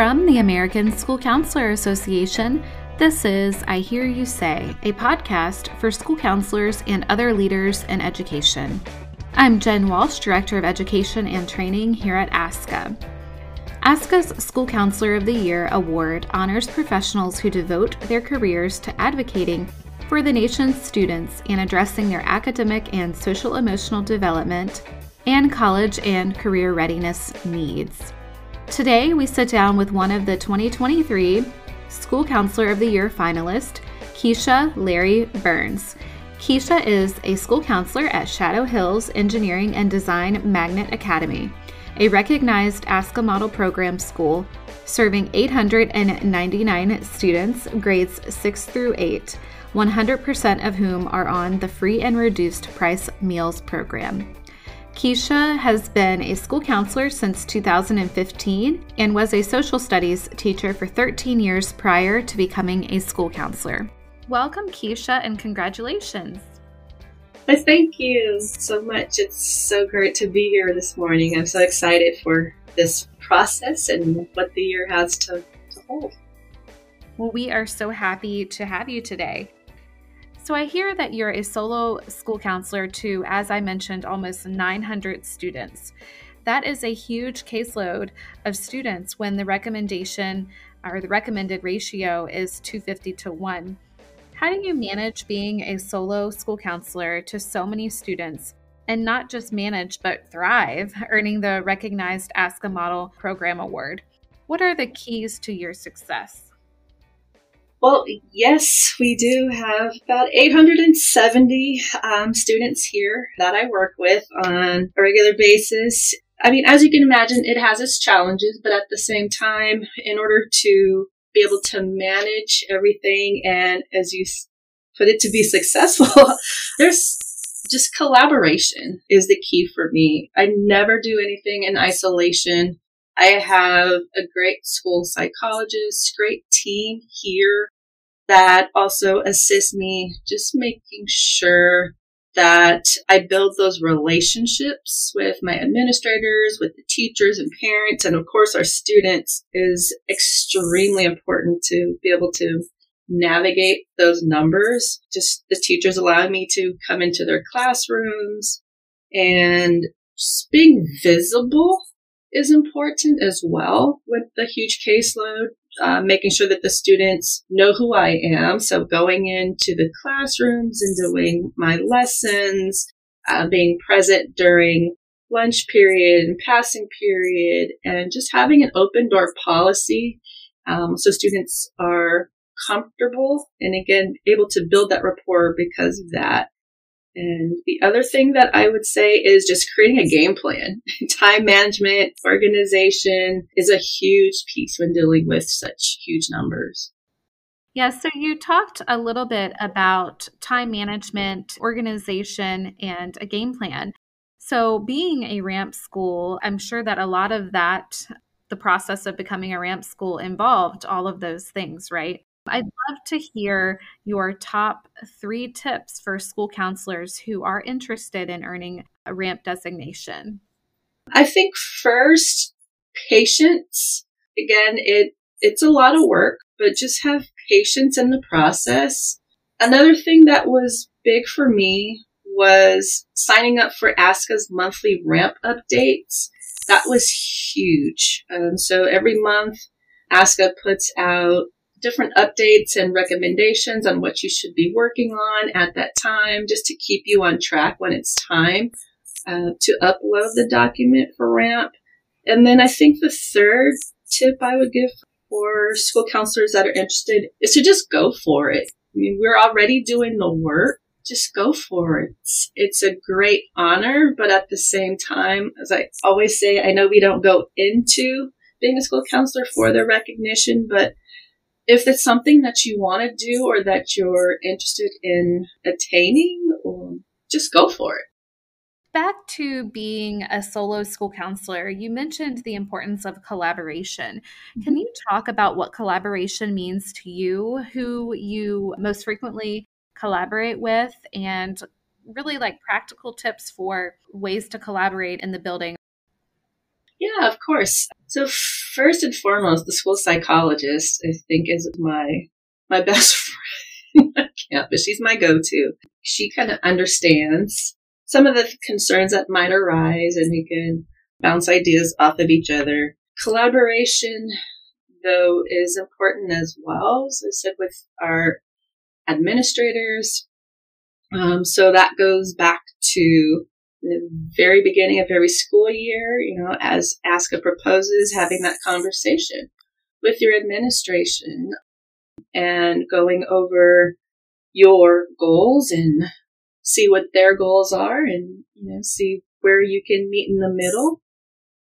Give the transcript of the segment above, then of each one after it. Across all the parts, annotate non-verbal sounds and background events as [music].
From the American School Counselor Association, this is I Hear You Say, a podcast for school counselors and other leaders in education. I'm Jen Walsh, Director of Education and Training here at ASCA. ASCA's School Counselor of the Year award honors professionals who devote their careers to advocating for the nation's students and addressing their academic and social emotional development and college and career readiness needs. Today, we sit down with one of the 2023 School Counselor of the Year finalists, Keisha Larry Burns. Keisha is a school counselor at Shadow Hills Engineering and Design Magnet Academy, a recognized ASCA model program school serving 899 students, grades 6 through 8, 100% of whom are on the free and reduced price meals program. Keisha has been a school counselor since 2015 and was a social studies teacher for 13 years prior to becoming a school counselor. Welcome, Keisha, and congratulations. Thank you so much. It's so great to be here this morning. I'm so excited for this process and what the year has to, to hold. Well, we are so happy to have you today. So I hear that you're a solo school counselor to, as I mentioned, almost 900 students. That is a huge caseload of students when the recommendation or the recommended ratio is 250 to 1. How do you manage being a solo school counselor to so many students and not just manage but thrive, [laughs] earning the recognized ASCA Model Program Award? What are the keys to your success? Well, yes, we do have about 870 um, students here that I work with on a regular basis. I mean, as you can imagine, it has its challenges, but at the same time, in order to be able to manage everything and as you put it to be successful, [laughs] there's just collaboration is the key for me. I never do anything in isolation. I have a great school psychologist, great team here that also assists me just making sure that I build those relationships with my administrators, with the teachers and parents, and of course our students is extremely important to be able to navigate those numbers. Just the teachers allowing me to come into their classrooms and just being visible is important as well with the huge caseload. Uh, making sure that the students know who I am. So going into the classrooms and doing my lessons, uh, being present during lunch period and passing period, and just having an open door policy. Um, so students are comfortable and again able to build that rapport because of that. And the other thing that I would say is just creating a game plan. [laughs] Time management, organization is a huge piece when dealing with such huge numbers. Yeah, so you talked a little bit about time management, organization, and a game plan. So, being a ramp school, I'm sure that a lot of that, the process of becoming a ramp school involved all of those things, right? I'd love to hear your top three tips for school counselors who are interested in earning a RAMP designation. I think first, patience. Again, it it's a lot of work, but just have patience in the process. Another thing that was big for me was signing up for ASCA's monthly ramp updates. That was huge. Um, so every month, ASCA puts out different updates and recommendations on what you should be working on at that time, just to keep you on track when it's time uh, to upload the document for RAMP. And then I think the third tip I would give for school counselors that are interested is to just go for it. I mean, we're already doing the work. Just go for it. It's, it's a great honor, but at the same time, as I always say, I know we don't go into being a school counselor for the recognition, but if it's something that you want to do or that you're interested in attaining, um, just go for it. Back to being a solo school counselor, you mentioned the importance of collaboration. Can you talk about what collaboration means to you, who you most frequently collaborate with, and really like practical tips for ways to collaborate in the building Yeah, of course. So first and foremost, the school psychologist, I think, is my my [laughs] best friend on campus. She's my go-to. She kind of understands some of the concerns that might arise and we can bounce ideas off of each other. Collaboration, though, is important as well. As I said, with our administrators. Um, so that goes back to the very beginning of every school year, you know, as ASCA proposes, having that conversation with your administration and going over your goals and see what their goals are and, you know, see where you can meet in the middle.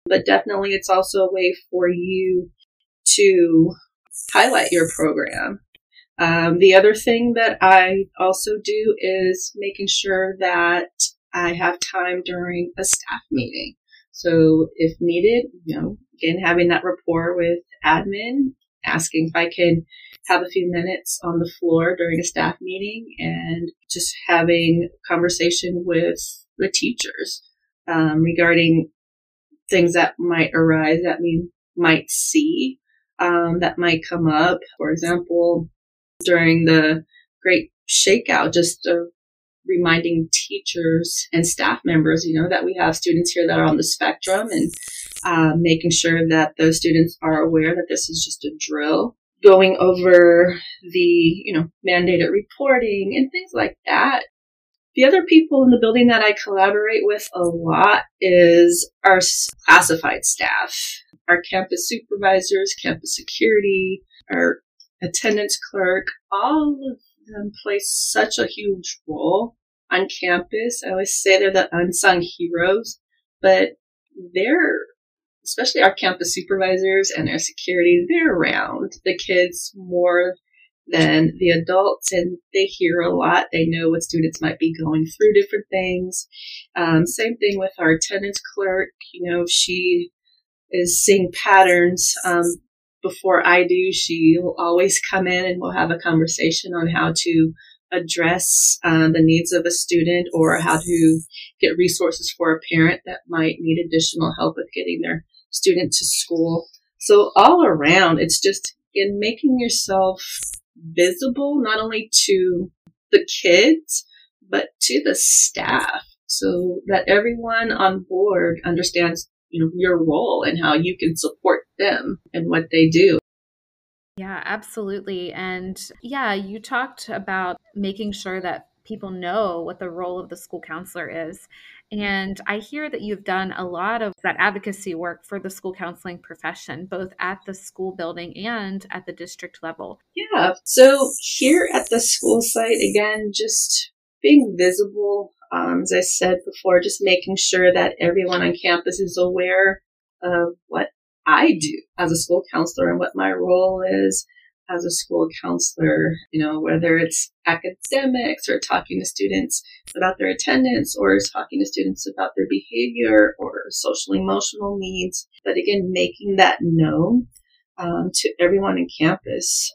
But definitely it's also a way for you to highlight your program. Um, the other thing that I also do is making sure that I have time during a staff meeting. So if needed, you know, again, having that rapport with admin, asking if I can have a few minutes on the floor during a staff meeting and just having conversation with the teachers um, regarding things that might arise that we might see um, that might come up. For example, during the great shakeout, just uh, reminding teachers and staff members, you know, that we have students here that are on the spectrum and uh, making sure that those students are aware that this is just a drill. Going over the, you know, mandated reporting and things like that. The other people in the building that I collaborate with a lot is our classified staff, our campus supervisors, campus security, our attendance clerk, all of play such a huge role on campus. I always say they're the unsung heroes, but they're, especially our campus supervisors and their security, they're around the kids more than the adults and they hear a lot. They know what students might be going through different things. Um, same thing with our attendance clerk. You know, she is seeing patterns. Um, before I do, she'll always come in and we'll have a conversation on how to address um, the needs of a student or how to get resources for a parent that might need additional help with getting their student to school. So all around, it's just in making yourself visible, not only to the kids, but to the staff so that everyone on board understands you know your role and how you can support them and what they do yeah absolutely and yeah you talked about making sure that people know what the role of the school counselor is and I hear that you've done a lot of that advocacy work for the school counseling profession, both at the school building and at the district level. Yeah. So here at the school site, again, just being visible um, as I said before, just making sure that everyone on campus is aware of what I do as a school counselor and what my role is as a school counselor, you know, whether it's academics or talking to students about their attendance or talking to students about their behavior or social emotional needs. But again, making that known um, to everyone on campus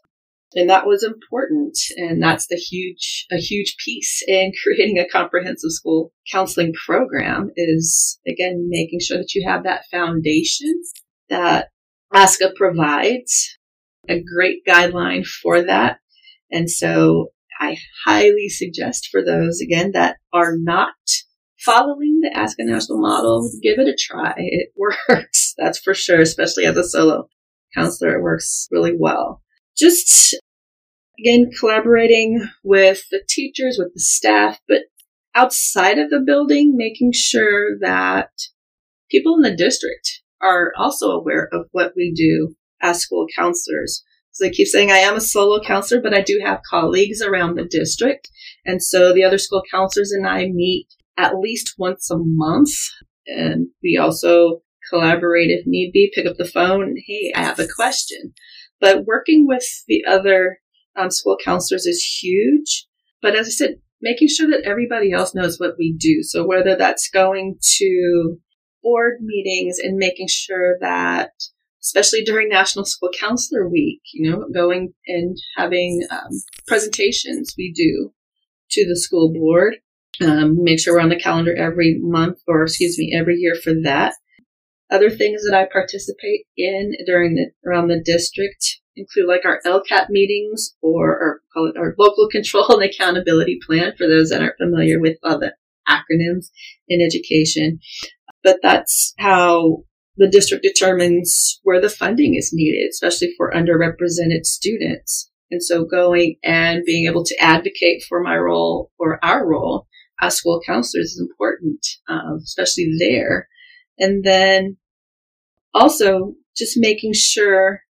and that was important. And that's the huge, a huge piece in [laughs] creating a comprehensive school counseling program is again, making sure that you have that foundation that ASCA provides a great guideline for that. And so I highly suggest for those again that are not following the ASCA national model, give it a try. It [laughs] works. That's for sure, especially as a solo counselor. It works really well just again collaborating with the teachers, with the staff, but outside of the building, making sure that people in the district are also aware of what we do as school counselors. So I keep saying I am a solo counselor, but I do have colleagues around the district. And so the other school counselors and I meet at least once a month. And we also collaborate if need be, pick up the phone. Hey, I have a question. But working with the other um, school counselors is huge. But as I said, making sure that everybody else knows what we do. So whether that's going to board meetings and making sure that, especially during National School Counselor Week, you know, going and having um, presentations we do to the school board. Um, make sure we're on the calendar every month or excuse me, every year for that. Other things that I participate in during the around the district include like our LCAP meetings or, call it our local [laughs] control and accountability plan for those that aren't familiar with all the acronyms in education. But that's how the district determines where the funding is needed, especially for underrepresented students. And so going and being able to advocate for my role or our role as school counselors is important, um, especially there. And then also just making sure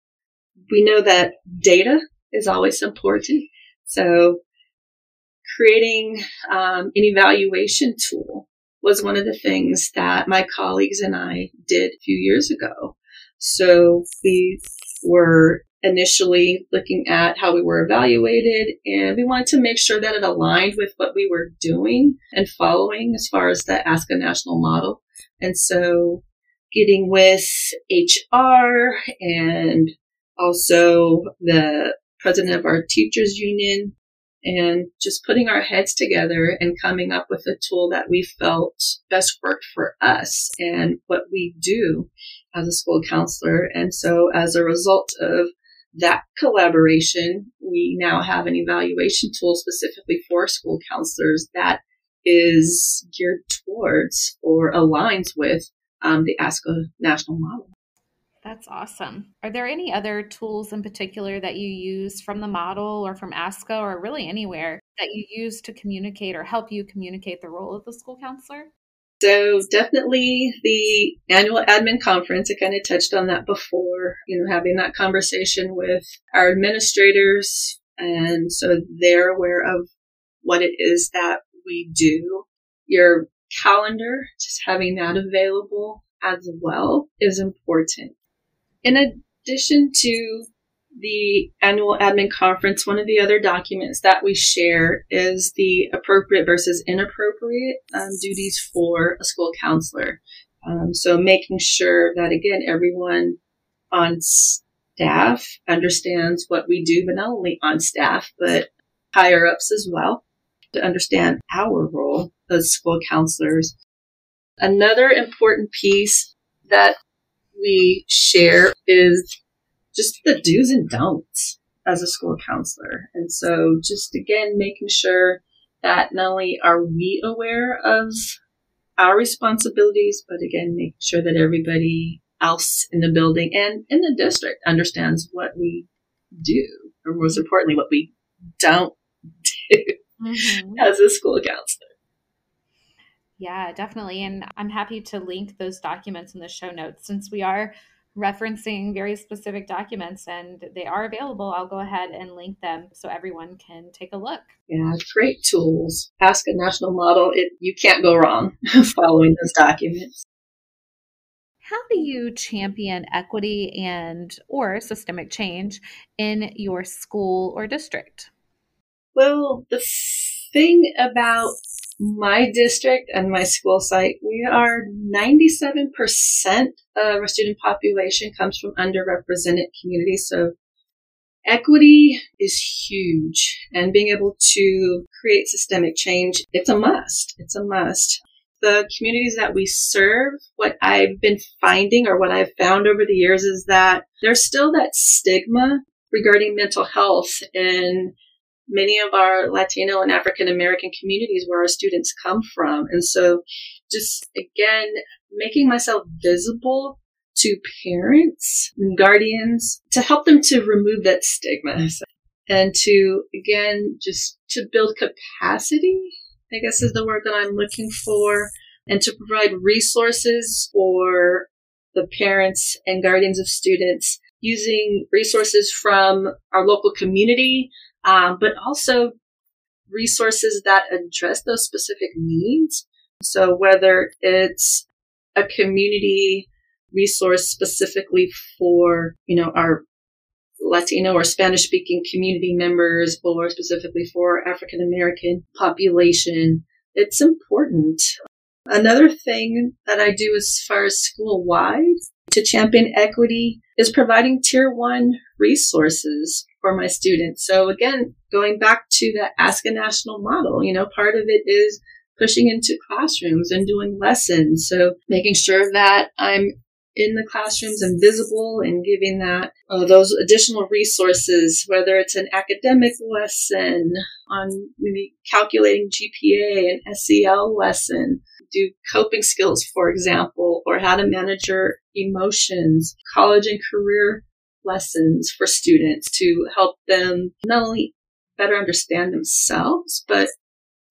we know that data is always important. So creating um, an evaluation tool was one of the things that my colleagues and I did a few years ago. So we were initially looking at how we were evaluated and we wanted to make sure that it aligned with what we were doing and following as far as the ASCA National model. And so getting with HR and also the president of our teachers union and just putting our heads together and coming up with a tool that we felt best worked for us and what we do as a school counselor. And so as a result of that collaboration, we now have an evaluation tool specifically for school counselors that is geared towards or aligns with um, the ASCA national model. That's awesome. Are there any other tools in particular that you use from the model or from ASCA or really anywhere that you use to communicate or help you communicate the role of the school counselor? So definitely the annual admin conference. I kind of touched on that before, you know, having that conversation with our administrators. And so they're aware of what it is that we do. Your calendar, just having that available as well is important. In addition to the annual admin conference, one of the other documents that we share is the appropriate versus inappropriate um, duties for a school counselor. Um, so making sure that again, everyone on staff understands what we do, but not only on staff, but higher ups as well to understand our role as school counselors. Another important piece that we share is just the do's and don'ts as a school counselor. And so just again, making sure that not only are we aware of our responsibilities, but again, making sure that everybody else in the building and in the district understands what we do, or most importantly, what we don't do mm-hmm. as a school counselor. Yeah, definitely. And I'm happy to link those documents in the show notes since we are referencing very specific documents and they are available. I'll go ahead and link them so everyone can take a look. Yeah, great tools. ASCA national model. It you can't go wrong [laughs] following those documents. How do you champion equity and or systemic change in your school or district? Well, the thing about my district and my school site, we are 97% of our student population comes from underrepresented communities. So equity is huge and being able to create systemic change, it's a must. It's a must. The communities that we serve, what I've been finding or what I've found over the years is that there's still that stigma regarding mental health and many of our Latino and African American communities where our students come from. And so just again, making myself visible to parents and guardians to help them to remove that stigma and to again, just to build capacity, I guess is the word that I'm looking for and to provide resources for the parents and guardians of students using resources from our local community, um, but also resources that address those specific needs. So whether it's a community resource specifically for, you know, our Latino or Spanish speaking community members or specifically for African American population, it's important. Another thing that I do as far as school wide to champion equity is providing tier one resources for my students. So again, going back to the ASCA National model, you know, part of it is pushing into classrooms and doing lessons. So making sure that I'm in the classrooms and visible and giving that uh, those additional resources, whether it's an academic lesson on maybe calculating GPA an SEL lesson, do coping skills, for example, or how to manage your emotions, college and career lessons for students to help them not only better understand themselves, but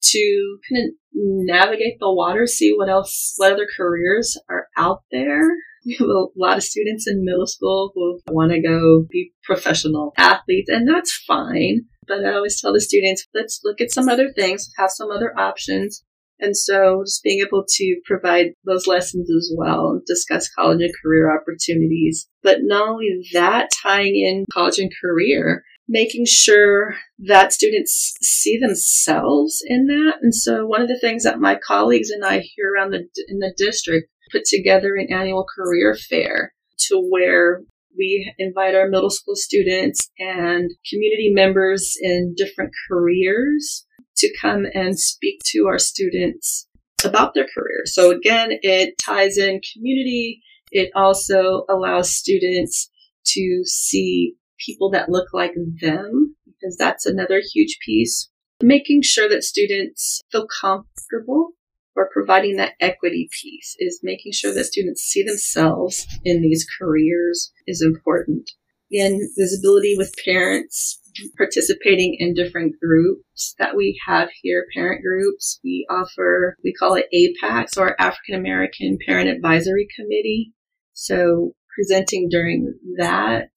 to kind of navigate the water, see what else, what other careers are out there. We have a lot of students in middle school who want to go be professional athletes, and that's fine. But I always tell the students, let's look at some other things, have some other options. And so just being able to provide those lessons as well discuss college and career opportunities. But not only that, tying in college and career, making sure that students see themselves in that. And so one of the things that my colleagues and I here around the in the district put together an annual career fair to where we invite our middle school students and community members in different careers to come and speak to our students about their career. So again, it ties in community. It also allows students to see people that look like them, because that's another huge piece. Making sure that students feel comfortable or providing that equity piece is making sure that students see themselves in these careers is important. Again, visibility with parents, participating in different groups that we have here, parent groups. We offer, we call it APACs or African American Parent Advisory Committee. So presenting during that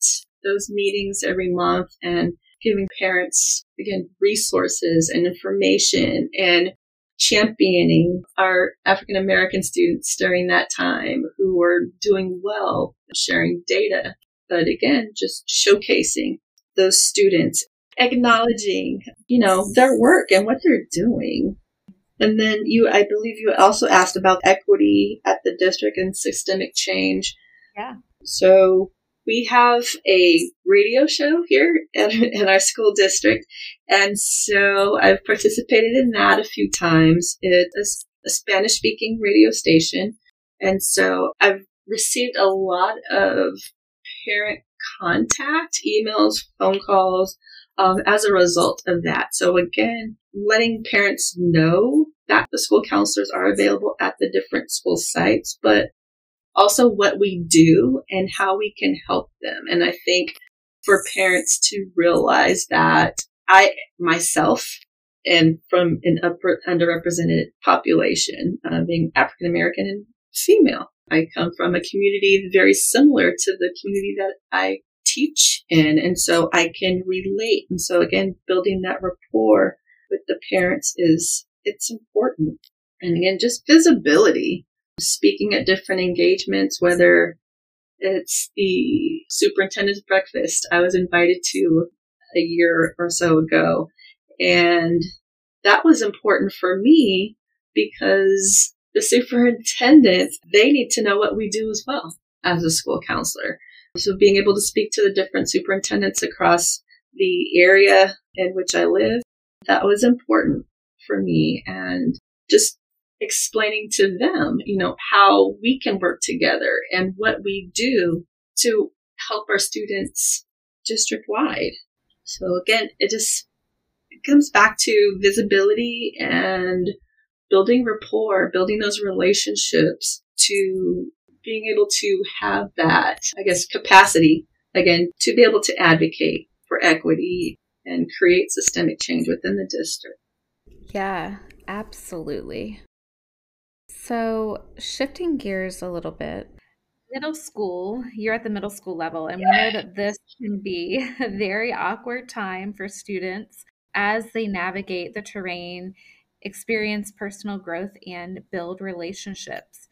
those meetings every month and giving parents, again, resources and information and championing our African American students during that time who were doing well, sharing data. But again, just showcasing those students, acknowledging, you know, their work and what they're doing. And then you, I believe you also asked about equity at the district and systemic change. Yeah. So we have a radio show here in, [laughs] in our school district. And so I've participated in that a few times. It's a, a Spanish speaking radio station. And so I've received a lot of parent contact, emails, phone calls, um, as a result of that. So again, letting parents know that the school counselors are available at the different school sites, but also what we do and how we can help them. And I think for parents to realize that I myself am from an upper, underrepresented population, uh, being African American and female. I come from a community very similar to the community that I teach in. And so I can relate. And so again, building that rapport with the parents is, it's important. And again, just visibility speaking at different engagements, whether it's the superintendent's breakfast I was invited to a year or so ago. And that was important for me because the superintendents, they need to know what we do as well as a school counselor. So being able to speak to the different superintendents across the area in which I live, that was important for me. And just explaining to them, you know, how we can work together and what we do to help our students district wide. So again, it just it comes back to visibility and building rapport, building those relationships to being able to have that, I guess, capacity again to be able to advocate for equity and create systemic change within the district. Yeah, absolutely. So, shifting gears a little bit, middle school, you're at the middle school level, and we know that this can be [laughs] a very awkward time for students as they navigate the terrain, experience personal growth, and build relationships.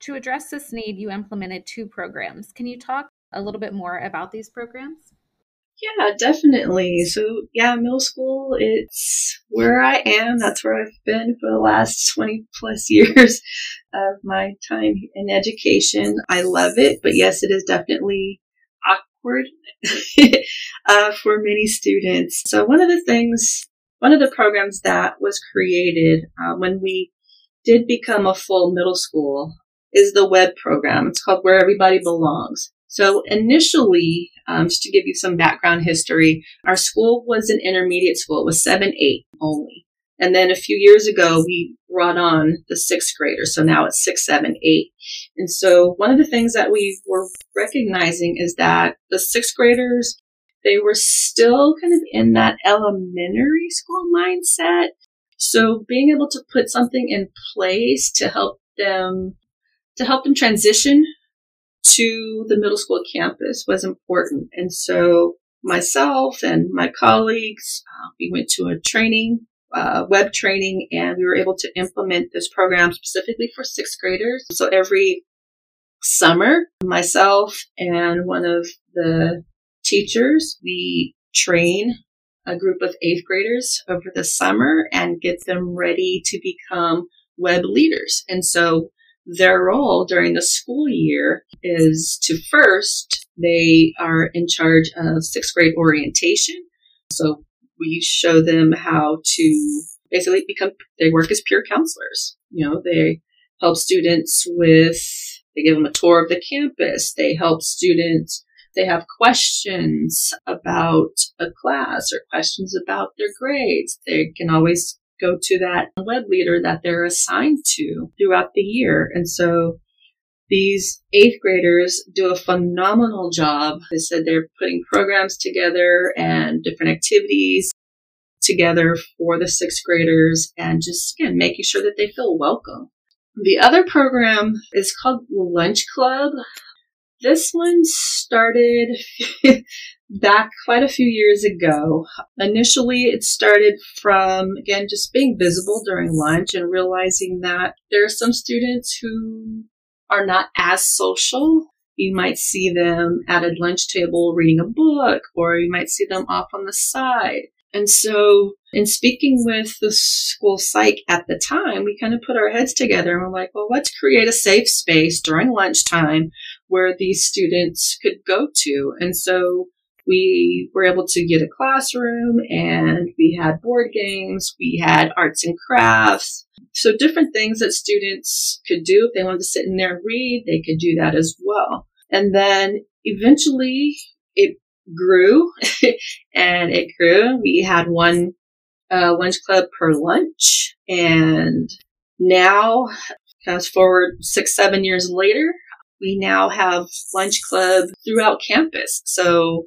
To address this need, you implemented two programs. Can you talk a little bit more about these programs? Yeah, definitely. So, yeah, middle school, it's where I am. That's where I've been for the last 20 plus [laughs] years of my time in education. I love it, but yes, it is definitely awkward [laughs] uh, for many students. So, one of the things, one of the programs that was created uh, when we did become a full middle school is the web program. It's called Where Everybody Belongs. So initially, um, just to give you some background history, our school was an intermediate school. It was 7, 8 only. And then a few years ago, we brought on the sixth graders. So now it's six, seven, eight. And so one of the things that we were recognizing is that the sixth graders, they were still kind of in that elementary school mindset. So being able to put something in place to help them, to help them transition to the middle school campus was important. And so myself and my colleagues, uh, we went to a training, uh, web training, and we were able to implement this program specifically for sixth graders. So every summer, myself and one of the teachers, we train a group of eighth graders over the summer and get them ready to become web leaders. And so their role during the school year is to first, they are in charge of sixth grade orientation. So we show them how to basically become, they work as peer counselors. You know, they help students with, they give them a tour of the campus. They help students they have questions about a class or questions about their grades, they can always go to that web leader that they're assigned to throughout the year. And so these eighth graders do a phenomenal job. They said they're putting programs together and different activities together for the sixth graders and just again making sure that they feel welcome. The other program is called Lunch Club. This one started [laughs] back quite a few years ago. Initially, it started from, again, just being visible during lunch and realizing that there are some students who are not as social. You might see them at a lunch table reading a book, or you might see them off on the side. And so, in speaking with the school psych at the time, we kind of put our heads together and we're like, well, let's create a safe space during lunchtime where these students could go to. And so we were able to get a classroom and we had board games, we had arts and crafts. So different things that students could do. If they wanted to sit in there and read, they could do that as well. And then eventually it grew [laughs] and it grew. We had one uh, lunch club per lunch and now fast forward six, seven years later, we now have lunch club throughout campus. So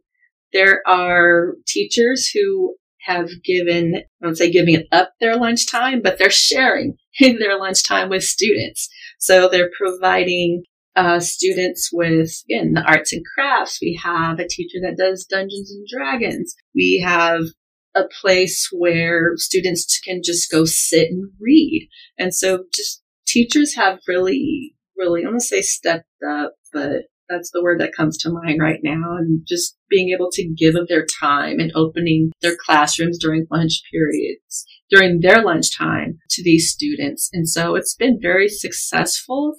there are teachers who have given, I don't say giving up their lunchtime, but they're sharing [laughs] in their lunchtime with students. So they're providing uh, students with, again, the arts and crafts. We have a teacher that does Dungeons and Dragons. We have a place where students can just go sit and read. And so just teachers have really, really, I want to say stepped up, but that's the word that comes to mind right now. And just being able to give of their time and opening their classrooms during lunch periods, during their lunchtime to these students. And so it's been very successful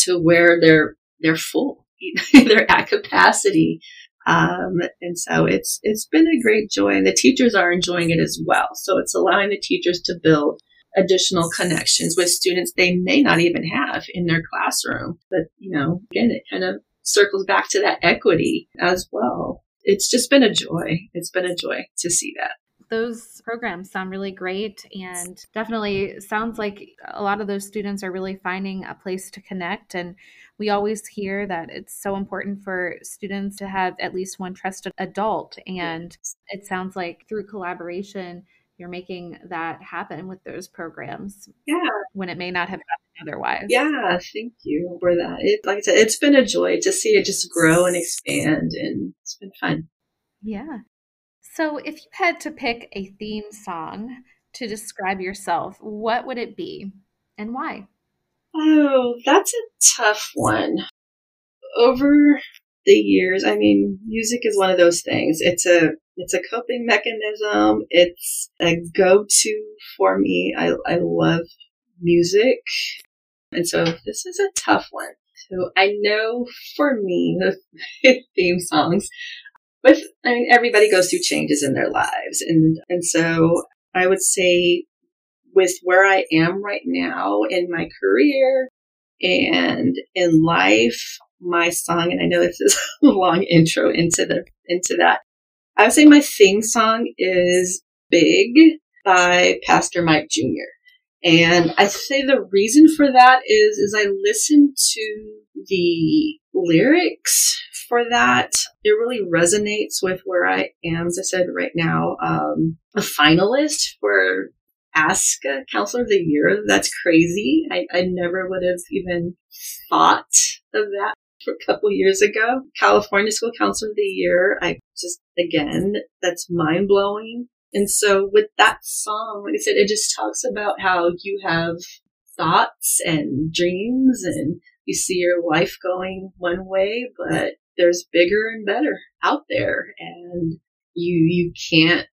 to where they're, they're full. [laughs] they're at capacity. Um, and so it's, it's been a great joy and the teachers are enjoying it as well. So it's allowing the teachers to build additional connections with students they may not even have in their classroom. But, you know, again, it kind of circles back to that equity as well. It's just been a joy. It's been a joy to see that those programs sound really great and definitely sounds like a lot of those students are really finding a place to connect and we always hear that it's so important for students to have at least one trusted adult and it sounds like through collaboration you're making that happen with those programs yeah when it may not have happened otherwise. Yeah, thank you for that. It, like I said, it's been a joy to see it just grow and expand, and it's been fun. Yeah. So, if you had to pick a theme song to describe yourself, what would it be and why? Oh, that's a tough one. Over the years, I mean, music is one of those things. It's a it's a coping mechanism. It's a go-to for me. I I love music. And so this is a tough one. So I know for me, the [laughs] theme songs with, I mean, everybody goes through changes in their lives. And, and so I would say with where I am right now in my career, And in life, my song, and I know this is [laughs] a long intro into the into that. I would say my theme song is Big by Pastor Mike Jr. And I say the reason for that is, is I listened to the lyrics for that. It really resonates with where I am. As I said right now, um, a finalist for ASCA Counselor of the Year. That's crazy. I, I never would have even thought of that a couple years ago. California School Counselor of the Year. I just, again, that's mind blowing. And so with that song, like I said, it just talks about how you have thoughts and dreams and you see your life going one way, but there's bigger and better out there and you, you can't,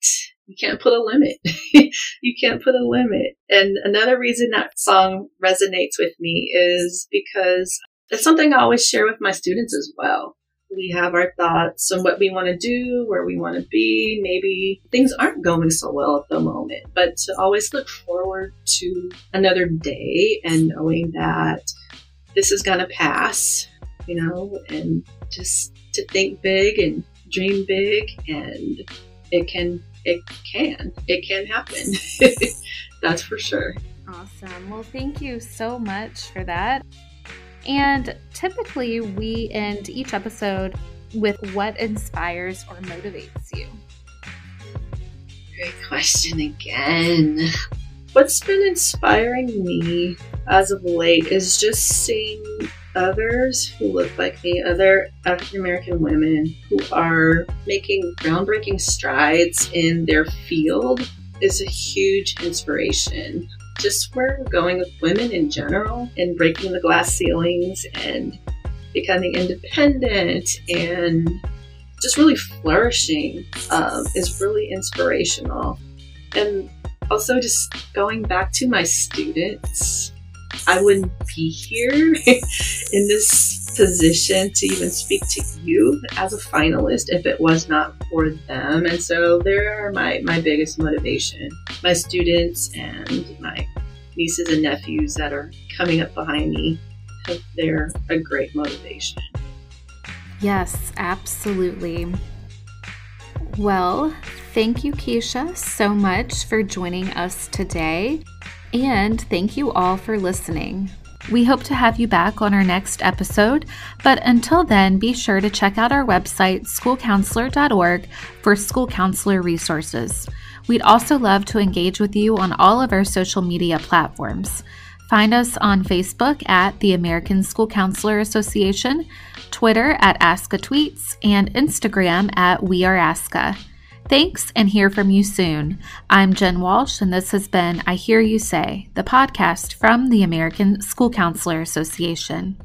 you can't put a limit. [laughs] you can't put a limit. And another reason that song resonates with me is because it's something I always share with my students as well we have our thoughts on what we want to do, where we want to be. Maybe things aren't going so well at the moment, but to always look forward to another day and knowing that this is going to pass, you know, and just to think big and dream big and it can, it can, it can happen. [laughs] That's for sure. Awesome. Well, thank you so much for that. And typically, we end each episode with what inspires or motivates you. Great question again. What's been inspiring me as of late is just seeing others who look like me, other African American women who are making groundbreaking strides in their field is a huge inspiration just where we're going with women in general and breaking the glass ceilings and becoming independent and just really flourishing um, is really inspirational. And also, just going back to my students, I wouldn't be here [laughs] in this position to even speak to you as a finalist if it was not for them. And so they are my, my biggest motivation. My students and my nieces and nephews that are coming up behind me, they're a great motivation. Yes, absolutely. Well, thank you, Keisha, so much for joining us today. And thank you all for listening. We hope to have you back on our next episode, but until then, be sure to check out our website, schoolcounselor.org, for school counselor resources. We'd also love to engage with you on all of our social media platforms. Find us on Facebook at the American School Counselor Association, Twitter at ASCA Tweets, and Instagram at We Are ASCA. Thanks and hear from you soon. I'm Jen Walsh, and this has been I Hear You Say, the podcast from the American School Counselor Association.